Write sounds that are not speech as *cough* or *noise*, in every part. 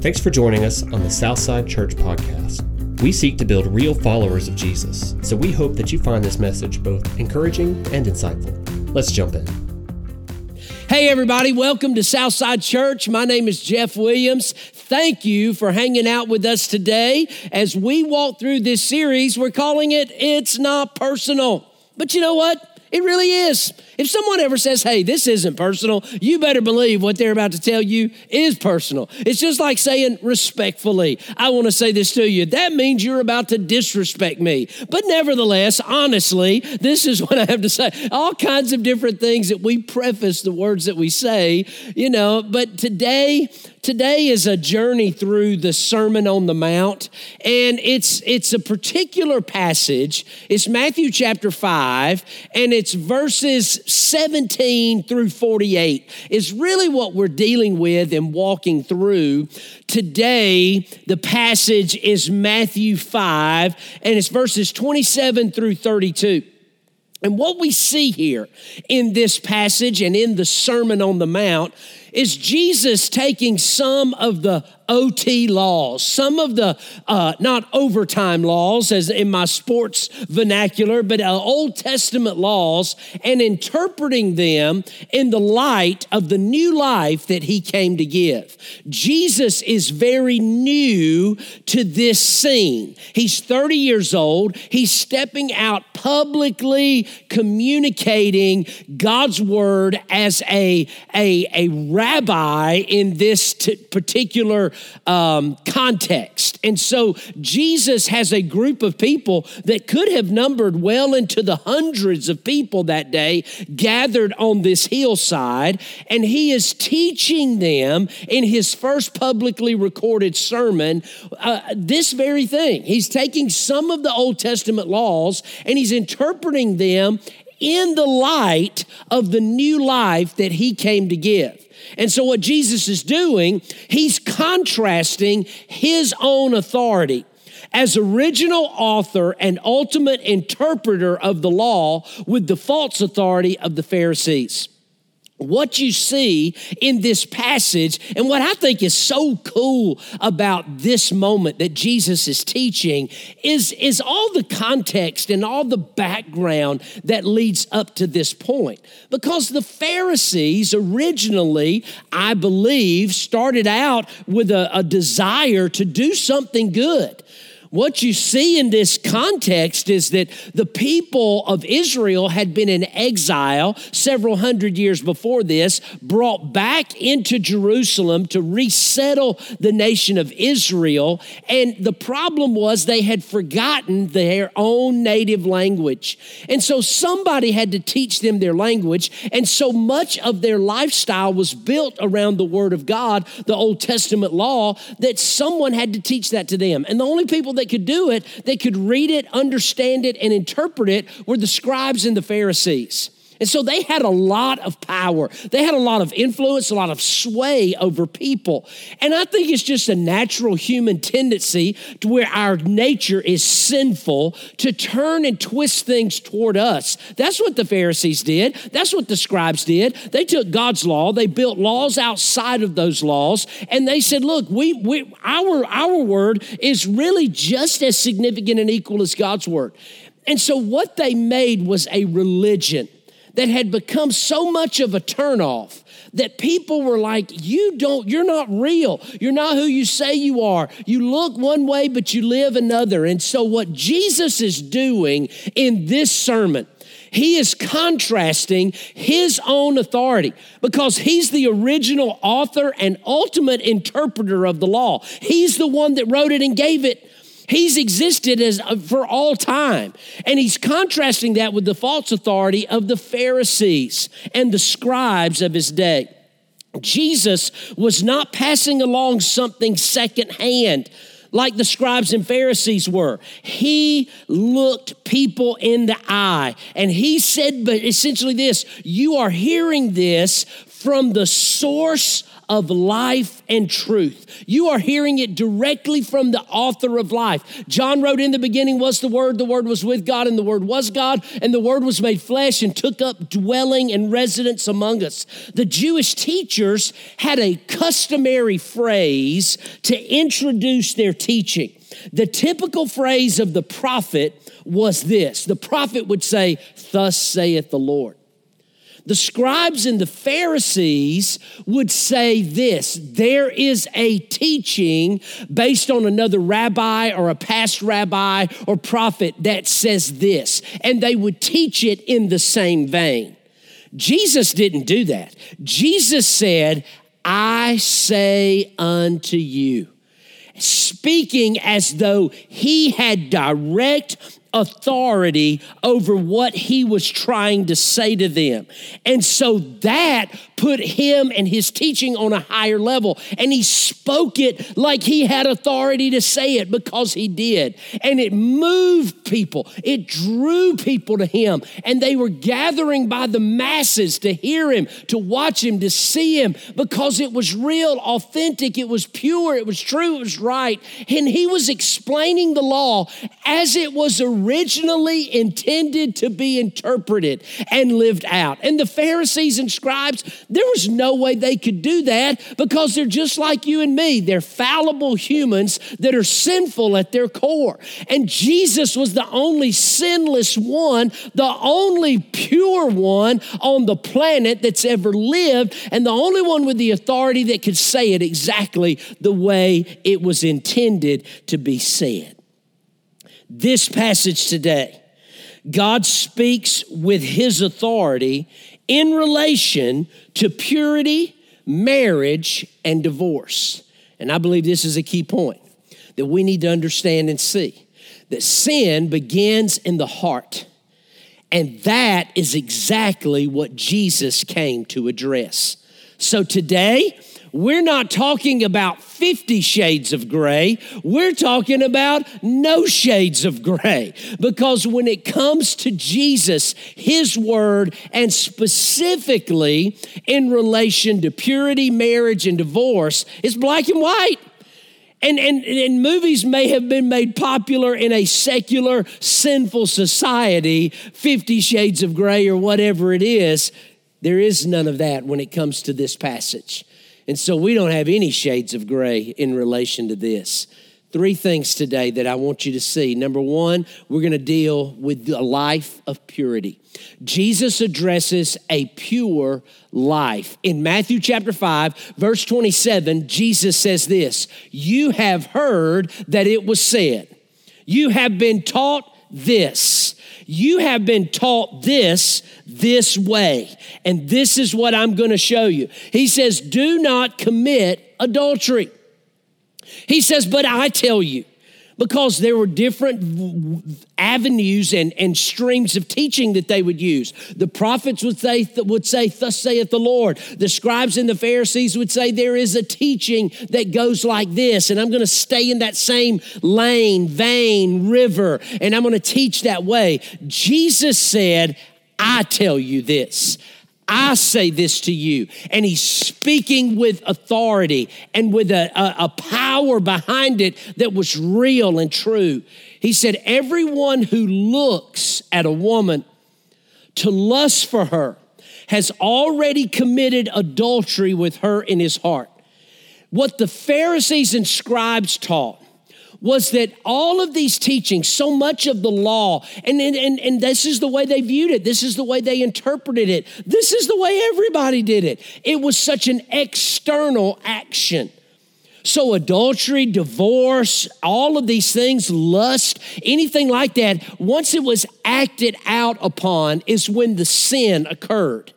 Thanks for joining us on the Southside Church Podcast. We seek to build real followers of Jesus, so we hope that you find this message both encouraging and insightful. Let's jump in. Hey, everybody, welcome to Southside Church. My name is Jeff Williams. Thank you for hanging out with us today as we walk through this series. We're calling it It's Not Personal. But you know what? It really is. If someone ever says, hey, this isn't personal, you better believe what they're about to tell you is personal. It's just like saying respectfully, I want to say this to you. That means you're about to disrespect me. But nevertheless, honestly, this is what I have to say. All kinds of different things that we preface the words that we say, you know, but today, today is a journey through the Sermon on the Mount, and it's it's a particular passage. It's Matthew chapter 5, and it's verses 17 through 48 is really what we're dealing with and walking through. Today, the passage is Matthew 5, and it's verses 27 through 32. And what we see here in this passage and in the Sermon on the Mount is Jesus taking some of the OT laws, some of the uh, not overtime laws, as in my sports vernacular, but uh, Old Testament laws, and interpreting them in the light of the new life that He came to give. Jesus is very new to this scene. He's 30 years old. He's stepping out publicly communicating God's word as a, a, a rabbi in this t- particular um, context. And so Jesus has a group of people that could have numbered well into the hundreds of people that day gathered on this hillside. And he is teaching them in his first publicly recorded sermon uh, this very thing. He's taking some of the Old Testament laws and he's interpreting them in the light of the new life that he came to give. And so, what Jesus is doing, he's contrasting his own authority as original author and ultimate interpreter of the law with the false authority of the Pharisees what you see in this passage and what I think is so cool about this moment that Jesus is teaching is, is all the context and all the background that leads up to this point. Because the Pharisees originally, I believe, started out with a, a desire to do something good. What you see in this context is that the people of Israel had been in exile several hundred years before this, brought back into Jerusalem to resettle the nation of Israel. And the problem was they had forgotten their own native language. And so somebody had to teach them their language. And so much of their lifestyle was built around the Word of God, the Old Testament law, that someone had to teach that to them. And the only people that could do it, they could read it, understand it, and interpret it were the scribes and the Pharisees. And so they had a lot of power. They had a lot of influence, a lot of sway over people. And I think it's just a natural human tendency to where our nature is sinful to turn and twist things toward us. That's what the Pharisees did. That's what the scribes did. They took God's law, they built laws outside of those laws, and they said, look, we, we our, our word is really just as significant and equal as God's word. And so what they made was a religion that had become so much of a turnoff that people were like, You don't, you're not real. You're not who you say you are. You look one way, but you live another. And so, what Jesus is doing in this sermon, he is contrasting his own authority because he's the original author and ultimate interpreter of the law. He's the one that wrote it and gave it. He's existed as uh, for all time. And he's contrasting that with the false authority of the Pharisees and the scribes of his day. Jesus was not passing along something secondhand. like the scribes and Pharisees were. He looked people in the eye and he said, but essentially this you are hearing this from the source of life and truth. You are hearing it directly from the author of life. John wrote, In the beginning was the Word, the Word was with God, and the Word was God, and the Word was made flesh and took up dwelling and residence among us. The Jewish teachers had a customary phrase to introduce their teaching. The typical phrase of the prophet was this the prophet would say, Thus saith the Lord. The scribes and the Pharisees would say this there is a teaching based on another rabbi or a past rabbi or prophet that says this, and they would teach it in the same vein. Jesus didn't do that. Jesus said, I say unto you speaking as though he had direct authority over what he was trying to say to them. And so that put him and his teaching on a higher level. And he spoke it like he had authority to say it because he did. And it moved people, it drew people to him. And they were gathering by the masses to hear him, to watch him, to see him because it was real, authentic, it was pure, it was true, it was right. And he was explaining the law as it was originally intended to be interpreted and lived out. And the Pharisees and scribes, there was no way they could do that because they're just like you and me. They're fallible humans that are sinful at their core. And Jesus was the only sinless one, the only pure one on the planet that's ever lived, and the only one with the authority that could say it exactly the way it was intended to be said. This passage today, God speaks with his authority in relation to purity, marriage, and divorce. And I believe this is a key point that we need to understand and see that sin begins in the heart. And that is exactly what Jesus came to address. So today, we're not talking about 50 shades of gray. We're talking about no shades of gray. Because when it comes to Jesus, His Word, and specifically in relation to purity, marriage, and divorce, it's black and white. And, and, and movies may have been made popular in a secular, sinful society, 50 Shades of Gray or whatever it is. There is none of that when it comes to this passage. And so we don't have any shades of gray in relation to this. Three things today that I want you to see. Number one, we're going to deal with the life of purity. Jesus addresses a pure life. In Matthew chapter 5, verse 27, Jesus says this You have heard that it was said, you have been taught this. You have been taught this this way, and this is what I'm going to show you. He says, Do not commit adultery. He says, But I tell you, because there were different avenues and, and streams of teaching that they would use. The prophets would say, would say, Thus saith the Lord. The scribes and the Pharisees would say, There is a teaching that goes like this, and I'm going to stay in that same lane, vein, river, and I'm going to teach that way. Jesus said, I tell you this. I say this to you. And he's speaking with authority and with a, a, a, power behind it that was real and true. He said, Everyone who looks at a woman to lust for her has already committed adultery with her in his heart. What the Pharisees and scribes taught was that all of these teachings, so much of the law, and, and, and this is the way they viewed it, this is the way they interpreted it, this is the way everybody did it. It was such an external action. So, adultery, divorce, all of these things, lust, anything like that, once it was acted out upon, is when the sin occurred.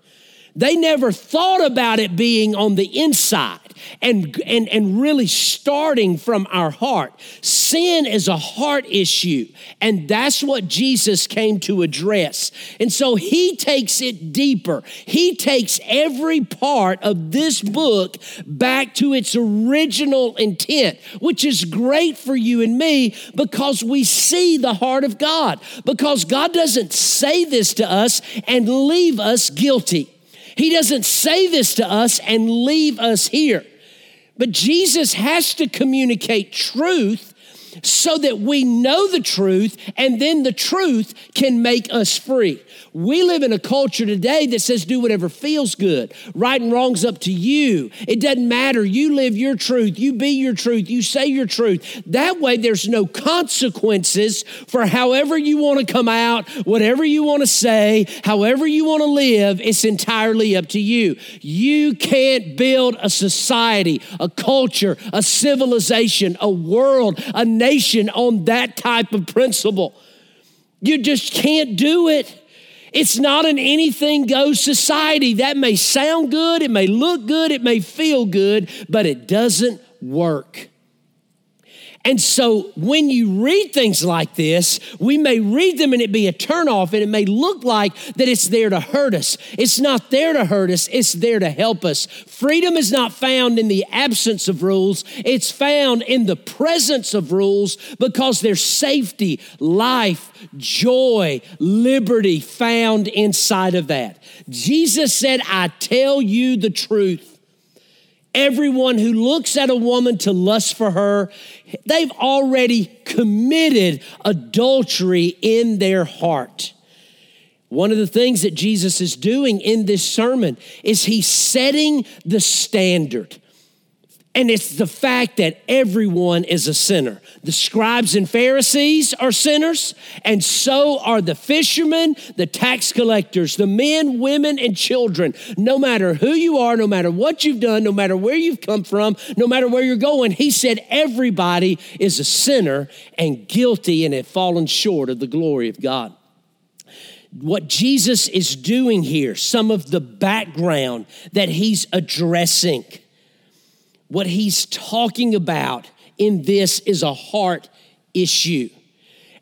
They never thought about it being on the inside and, and, and really starting from our heart. Sin is a heart issue, and that's what Jesus came to address. And so he takes it deeper. He takes every part of this book back to its original intent, which is great for you and me because we see the heart of God. Because God doesn't say this to us and leave us guilty. He doesn't say this to us and leave us here. But Jesus has to communicate truth so that we know the truth and then the truth can make us free. We live in a culture today that says do whatever feels good. Right and wrong's up to you. It doesn't matter. You live your truth. You be your truth. You say your truth. That way there's no consequences for however you want to come out, whatever you want to say, however you want to live. It's entirely up to you. You can't build a society, a culture, a civilization, a world, a nation on that type of principle. You just can't do it. It's not an anything goes society. That may sound good, it may look good, it may feel good, but it doesn't work. And so when you read things like this, we may read them and it be a turnoff, and it may look like that it's there to hurt us. It's not there to hurt us, it's there to help us. Freedom is not found in the absence of rules, it's found in the presence of rules because there's safety, life, joy, liberty found inside of that. Jesus said, I tell you the truth. Everyone who looks at a woman to lust for her, they've already committed adultery in their heart. One of the things that Jesus is doing in this sermon is he's setting the standard. And it's the fact that everyone is a sinner. The scribes and Pharisees are sinners, and so are the fishermen, the tax collectors, the men, women, and children. No matter who you are, no matter what you've done, no matter where you've come from, no matter where you're going, he said everybody is a sinner and guilty and have fallen short of the glory of God what Jesus is doing here, some of the background that he's addressing what he's talking about in this is a heart issue.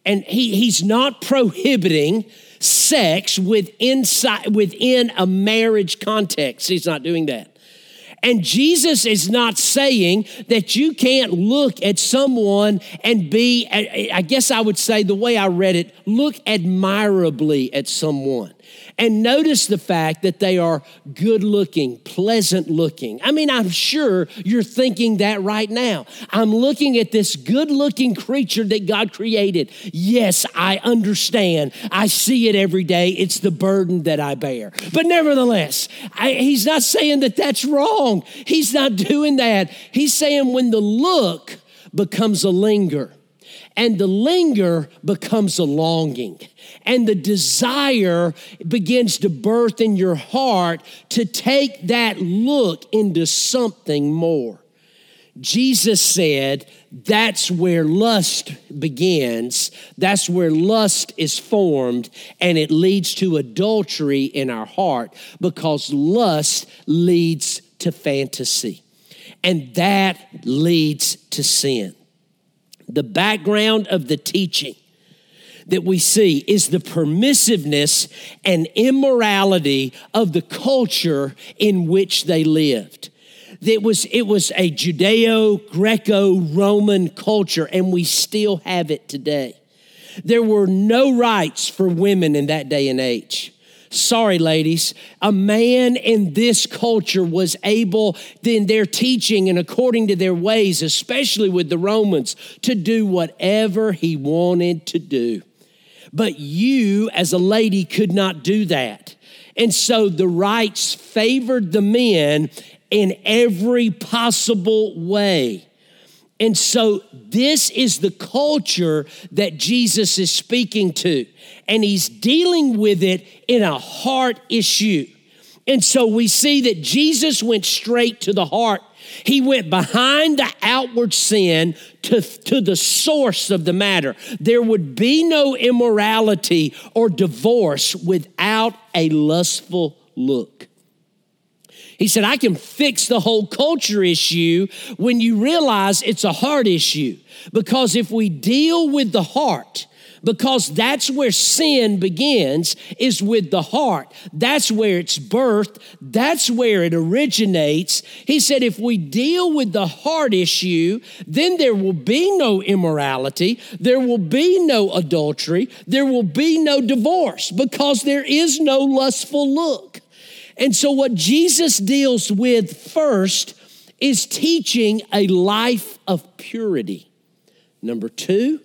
And he, he's not prohibiting sex within, within a marriage context. He's not doing that. And Jesus is not saying that you can't look at someone and be, I guess I would say the way I read it, look admirably at someone. And notice the fact that they are good looking, pleasant looking. I mean, I'm sure you're thinking that right now. I'm looking at this good looking creature that God created. Yes, I understand. I see it every day. It's the burden that I bear. But nevertheless, I, he's not saying that that's wrong. He's not doing that. He's saying when the look becomes a linger and the linger becomes a longing. And the desire begins to birth in your heart to take that look into something more. Jesus said that's where lust begins, that's where lust is formed, and it leads to adultery in our heart because lust leads to fantasy, and that leads to sin the background of the teaching that we see is the permissiveness and immorality of the culture in which they lived. It was, it was a Judeo Greco Roman culture, and we still have it today. There were no rights for women in that day and age. Sorry, ladies. A man in this culture was able, in their teaching and according to their ways, especially with the Romans, to do whatever he wanted to do. But you, as a lady, could not do that. And so the rights favored the men in every possible way. And so, this is the culture that Jesus is speaking to, and he's dealing with it in a heart issue. And so, we see that Jesus went straight to the heart. He went behind the outward sin to, to the source of the matter. There would be no immorality or divorce without a lustful look. He said, I can fix the whole culture issue when you realize it's a heart issue. Because if we deal with the heart, because that's where sin begins is with the heart. That's where it's birthed. That's where it originates. He said if we deal with the heart issue then there will be no immorality. There will be no adultery. There will be no divorce because there is no lustful look and so what jesus deals with first is teaching a life of purity number two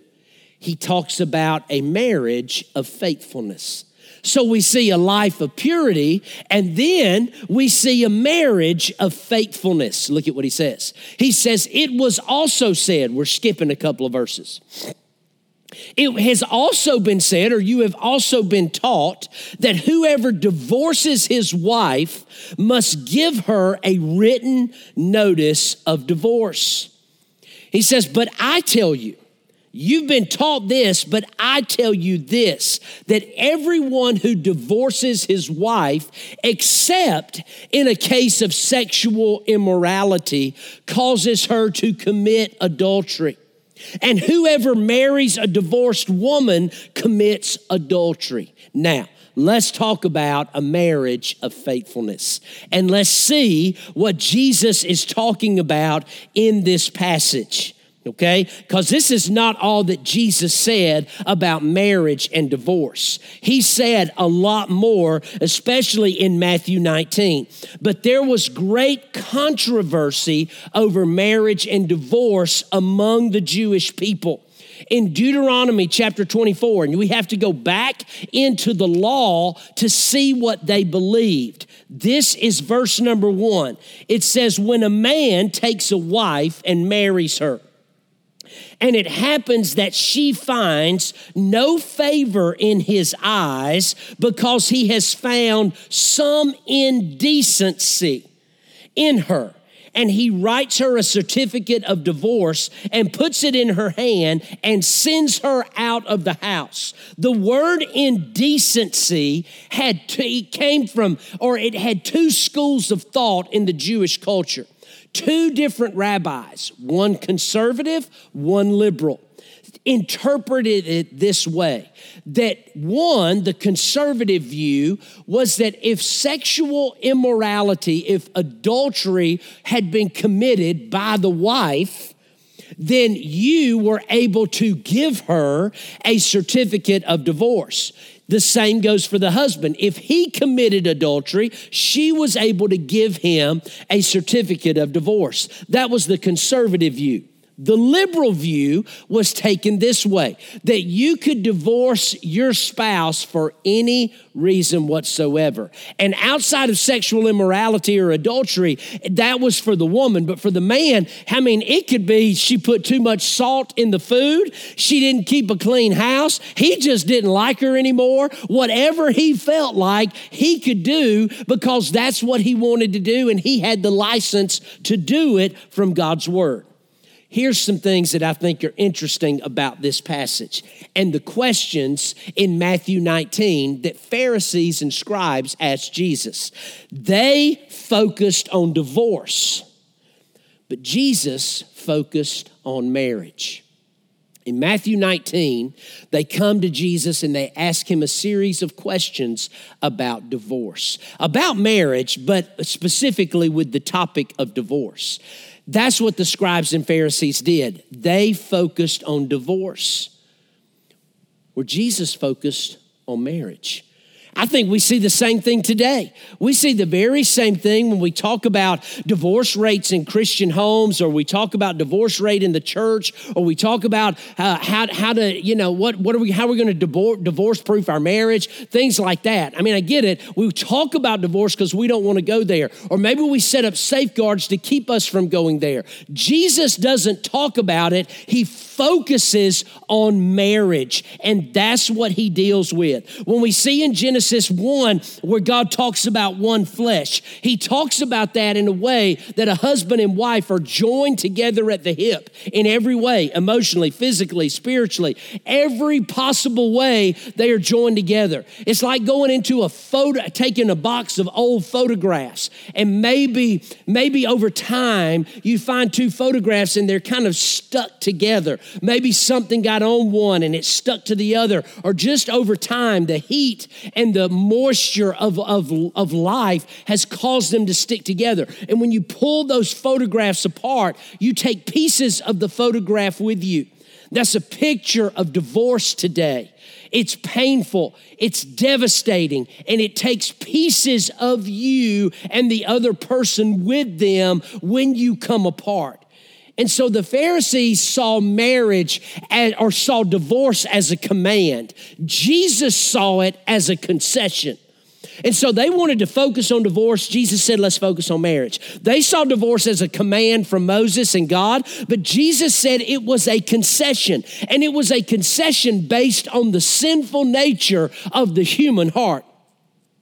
he talks about a marriage of faithfulness. So we see a life of purity, and then we see a marriage of faithfulness. Look at what he says. He says, It was also said, we're skipping a couple of verses. It has also been said, or you have also been taught, that whoever divorces his wife must give her a written notice of divorce. He says, But I tell you, You've been taught this, but I tell you this that everyone who divorces his wife, except in a case of sexual immorality, causes her to commit adultery. And whoever marries a divorced woman commits adultery. Now, let's talk about a marriage of faithfulness. And let's see what Jesus is talking about in this passage okay? Because this is not all that Jesus said about marriage and divorce. He said a lot more, especially in Matthew 19. But there was great controversy over marriage and divorce among the Jewish people. In Deuteronomy chapter 24, and we have to go back into the law to see what they believed. This is verse number one. It says, When a man takes a wife and marries her, and it happens that she finds no favor in his eyes because he has found some indecency in her. And he writes her a certificate of divorce and puts it in her hand and sends her out of the house. The word indecency had to, came from, or it had two schools of thought in the Jewish culture two different rabbis, one conservative, one liberal, interpreted it this way that one, the conservative view, was that if sexual immorality, if adultery had been committed by the wife, then you were able to give her a certificate of divorce. The same goes for the husband. If he committed adultery, she was able to give him a certificate of divorce. That was the conservative view. The liberal view was taken this way that you could divorce your spouse for any reason whatsoever. And outside of sexual immorality or adultery, that was for the woman. But for the man, I mean, it could be she put too much salt in the food, she didn't keep a clean house, he just didn't like her anymore. Whatever he felt like, he could do because that's what he wanted to do, and he had the license to do it from God's word. Here's some things that I think are interesting about this passage and the questions in Matthew 19 that Pharisees and scribes asked Jesus. They focused on divorce, but Jesus focused on marriage. In Matthew 19, they come to Jesus and they ask him a series of questions about divorce, about marriage, but specifically with the topic of divorce. That's what the scribes and Pharisees did. They focused on divorce, where Jesus focused on marriage. I think we see the same thing today. We see the very same thing when we talk about divorce rates in Christian homes, or we talk about divorce rate in the church, or we talk about uh, how, how to, you know, what, what are we, how are we going to divorce, divorce proof our marriage, things like that. I mean, I get it. We talk about divorce because we don't want to go there, or maybe we set up safeguards to keep us from going there. Jesus doesn't talk about it, he focuses on marriage, and that's what he deals with. When we see in Genesis, Genesis 1, where God talks about one flesh, he talks about that in a way that a husband and wife are joined together at the hip in every way emotionally, physically, spiritually, every possible way they are joined together. It's like going into a photo, taking a box of old photographs, and maybe, maybe over time you find two photographs and they're kind of stuck together. Maybe something got on one and it stuck to the other, or just over time, the heat and the moisture of, of, of life has caused them to stick together. And when you pull those photographs apart, you take pieces of the photograph with you. That's a picture of divorce today. It's painful, it's devastating, and it takes pieces of you and the other person with them when you come apart. And so the Pharisees saw marriage as, or saw divorce as a command. Jesus saw it as a concession. And so they wanted to focus on divorce. Jesus said, let's focus on marriage. They saw divorce as a command from Moses and God, but Jesus said it was a concession. And it was a concession based on the sinful nature of the human heart.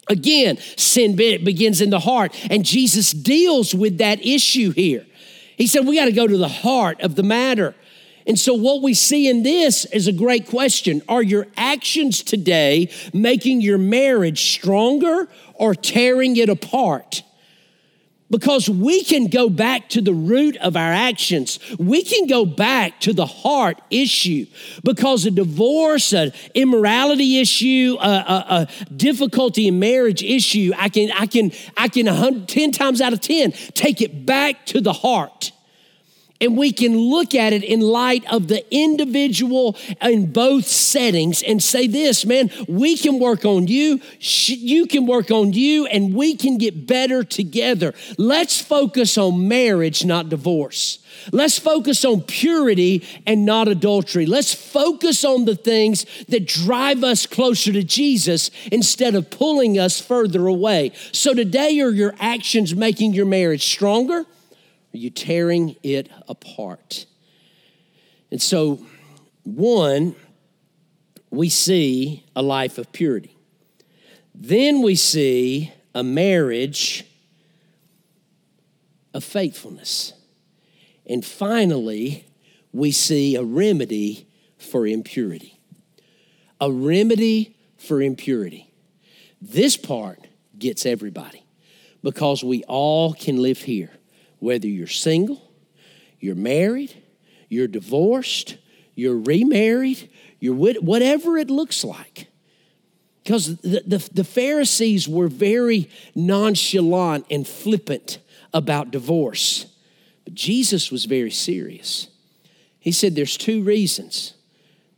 Again, sin begins in the heart, and Jesus deals with that issue here. He said, We got to go to the heart of the matter. And so, what we see in this is a great question. Are your actions today making your marriage stronger or tearing it apart? Because we can go back to the root of our actions. We can go back to the heart issue. Because a divorce, an immorality issue, a, a, a difficulty in marriage issue, I can, I can, I can 10 times out of 10 take it back to the heart and we can look at it in light of the individual in both settings and say this, man, we can work on you, you can work on you, and we can get better together. Let's focus on marriage, not divorce. Let's focus on purity and not adultery. Let's focus on the things that drive us closer to Jesus instead of pulling us further away. So, today, are your actions making your marriage stronger? Are you tearing it apart? And so, one, we see a life of purity. Then we see a marriage of faithfulness. And finally, we see a remedy for impurity. A remedy for impurity. This part gets everybody because we all can live here whether you're single, you're married, you're divorced, you're remarried, you're whatever it looks like. Because the, the, the, Pharisees were very nonchalant and flippant about divorce. But Jesus was very serious. He said there's two reasons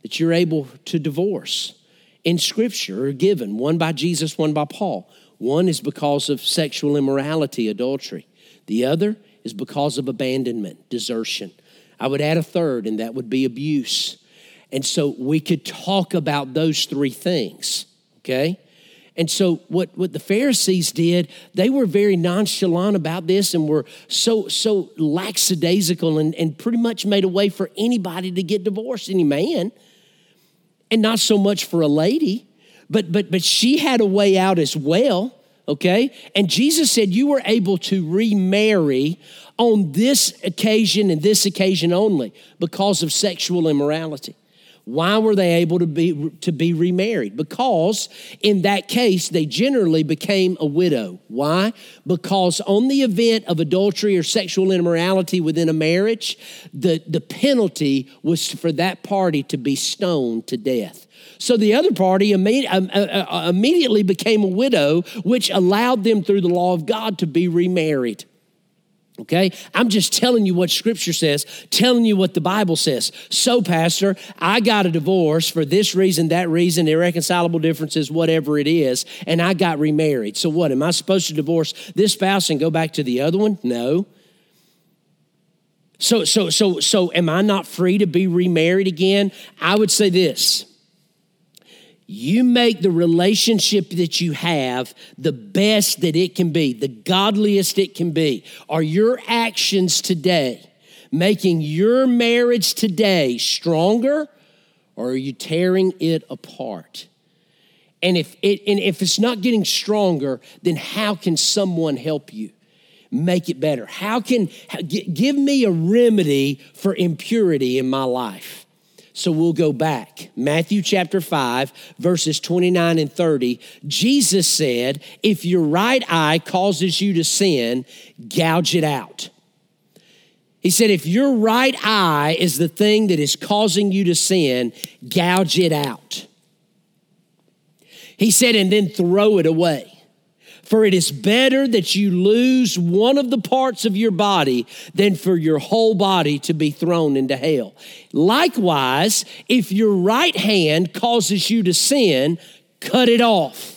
that you're able to divorce in Scripture are given one by Jesus, one by Paul. One is because of sexual immorality, adultery. The other is because of abandonment, desertion. I would add a third, and that would be abuse. And so we could talk about those three things, okay? And so what, what the Pharisees did, they were very nonchalant about this and were so, so lackadaisical and, and pretty much made a way for anybody to get divorced, any man. And not so much for a lady, but but but she had a way out as well okay? And Jesus said you were able to remarry on this occasion and this occasion only because of sexual immorality. Why were they able to be, to be remarried? Because in that case, they generally became a widow. Why? Because on the event of adultery or sexual immorality within a marriage, the, the penalty was for that party to be stoned to death. So the other party um, uh, uh, immediately became a widow, which allowed them through the law of God to be remarried. Okay? I'm just telling you what scripture says, telling you what the Bible says. So, Pastor, I got a divorce for this reason, that reason, irreconcilable differences, whatever it is, and I got remarried. So, what? Am I supposed to divorce this spouse and go back to the other one? No. So, so, so, so, am I not free to be remarried again? I would say this you make the relationship that you have the best that it can be, the godliest it can be. Are your actions today making your marriage today stronger or are you tearing it apart? And if, it, and if it's not getting stronger, then how can someone help you? make it better? How can, give me a remedy for impurity in my life? So we'll go back. Matthew chapter 5, verses 29 and 30. Jesus said, If your right eye causes you to sin, gouge it out. He said, If your right eye is the thing that is causing you to sin, gouge it out. He said, and then throw it away. For it is better that you lose one of the parts of your body than for your whole body to be thrown into hell. Likewise, if your right hand causes you to sin, cut it off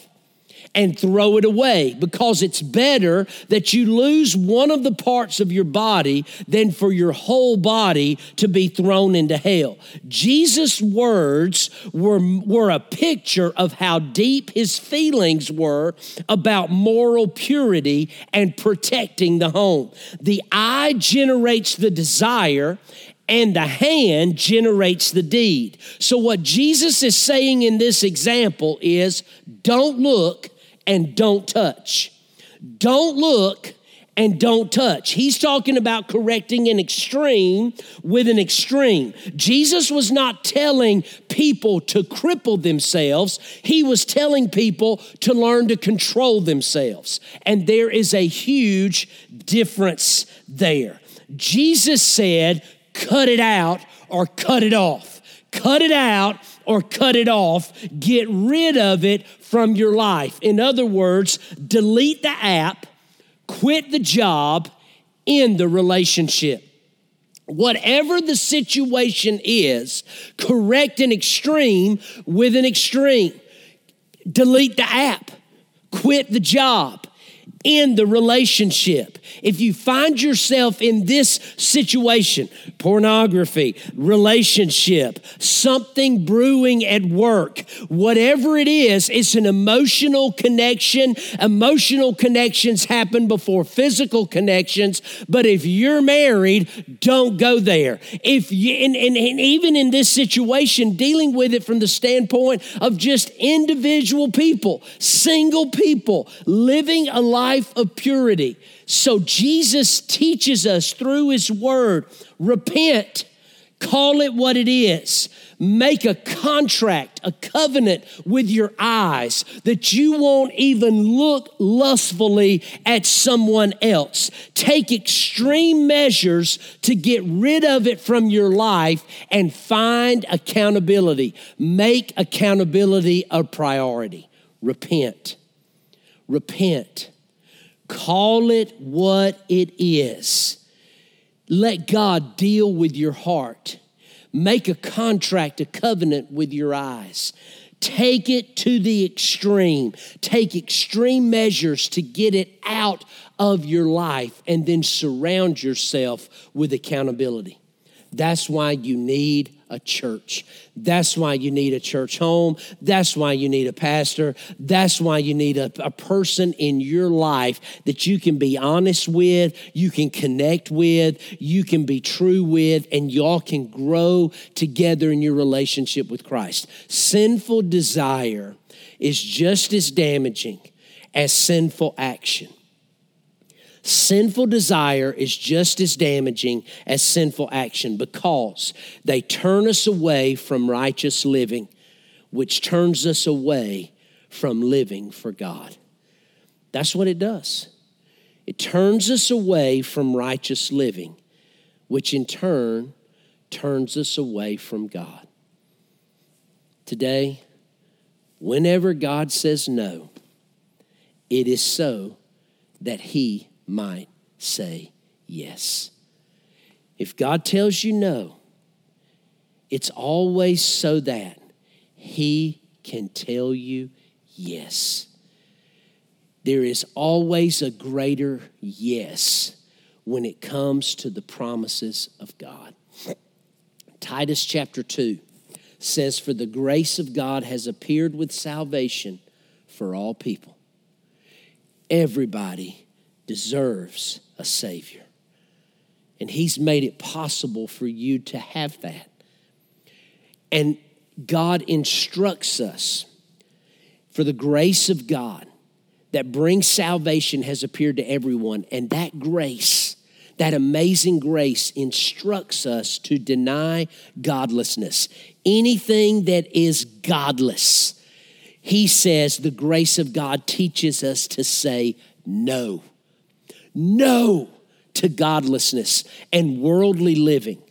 and throw it away because it's better that you lose one of the parts of your body than for your whole body to be thrown into hell. Jesus' words were, were a picture of how deep his feelings were about moral purity and protecting the home. The eye generates the desire, and the hand generates the deed. So, what Jesus is saying in this example is don't look and don't touch. Don't look and don't touch. He's talking about correcting an extreme with an extreme. Jesus was not telling people to cripple themselves, he was telling people to learn to control themselves. And there is a huge difference there. Jesus said, cut it out or cut it off. Cut it out or cut it off. Get rid of it from your life. In other words, delete the app, quit the job, end the relationship. Whatever the situation is, correct an extreme with an extreme. Delete the app, quit the job, end the relationship. If you find yourself in this situation, pornography, relationship, something brewing at work, whatever it is, it's an emotional connection. Emotional connections happen before physical connections. But if you're married, don't go there. If you, and, and, and even in this situation, dealing with it from the standpoint of just individual people, single people, living a life of purity. So Jesus teaches us through his word repent, call it what it is. Make a contract, a covenant with your eyes that you won't even look lustfully at someone else. Take extreme measures to get rid of it from your life and find accountability. Make accountability a priority. Repent. Repent Call it what it is. Let God deal with your heart. Make a contract, a covenant with your eyes. Take it to the extreme. Take extreme measures to get it out of your life and then surround yourself with accountability. That's why you need a church. That's why you need a church home. That's why you need a pastor. That's why you need a, a, person in your life that you can be honest with, you can connect with, you can be true with, and y'all can grow together in your relationship with Christ. Sinful desire is just as damaging as sinful action. Sinful desire is just as damaging as sinful action because they turn us away from righteous living, which turns us away from living for God. That's what it does. It turns us away from righteous living, which in turn turns us away from God. Today, whenever God says no, it is so that He might say yes. If God tells you no, it's always so that He can tell you yes. There is always a greater yes when it comes to the promises of God. *sniffs* Titus chapter 2 says, For the grace of God has appeared with salvation for all people. Everybody deserves a Savior. And He's made it possible for you to have that. And God instructs us For the grace of God that brings salvation has appeared to everyone, and that grace, that amazing grace, instructs us to deny godlessness. Anything that is godless, he says the grace of God teaches us to say no. No to godlessness and worldly living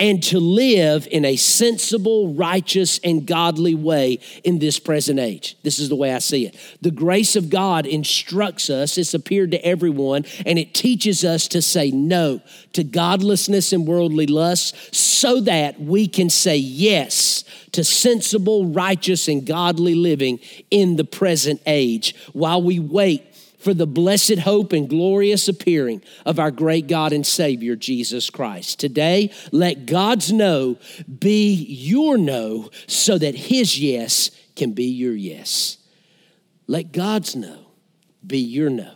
and to live in a sensible, righteous, and godly way in this present age. This is the way I see it. The grace of God instructs us, it's appeared to everyone, and it teaches us to say no to godlessness and worldly lusts so that we can say yes to sensible, righteous, and godly living in the present age while we wait for the blessed hope and glorious appearing of our great God and Savior, Jesus Christ. Today, let God's no be your no so that His yes can be your yes. Let God's no be your no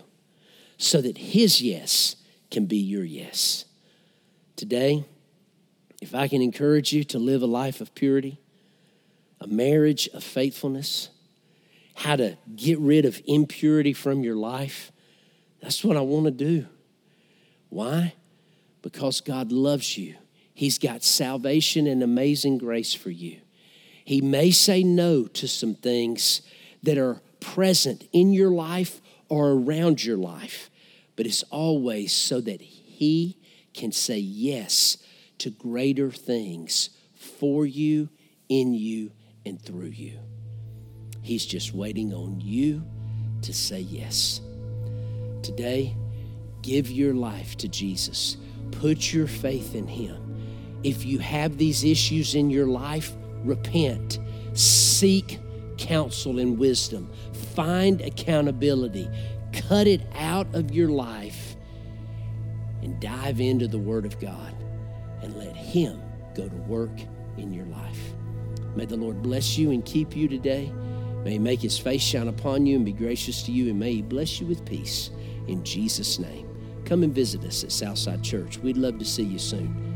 so that His yes can be your yes. Today, if I can encourage you to live a life of purity, a marriage of faithfulness, how to get rid of impurity from your life, that's what I want to do. Why? Because God loves you. He's got salvation and amazing grace for you. He may say no to some things that are present in your life or around your life, but it's always so that He can say yes to greater things for you, in you, and through you. He's just waiting on you to say yes. Today, give your life to Jesus. Put your faith in Him. If you have these issues in your life, repent. Seek counsel and wisdom. Find accountability. Cut it out of your life and dive into the Word of God and let Him go to work in your life. May the Lord bless you and keep you today. May he make his face shine upon you and be gracious to you, and may he bless you with peace in Jesus' name. Come and visit us at Southside Church. We'd love to see you soon.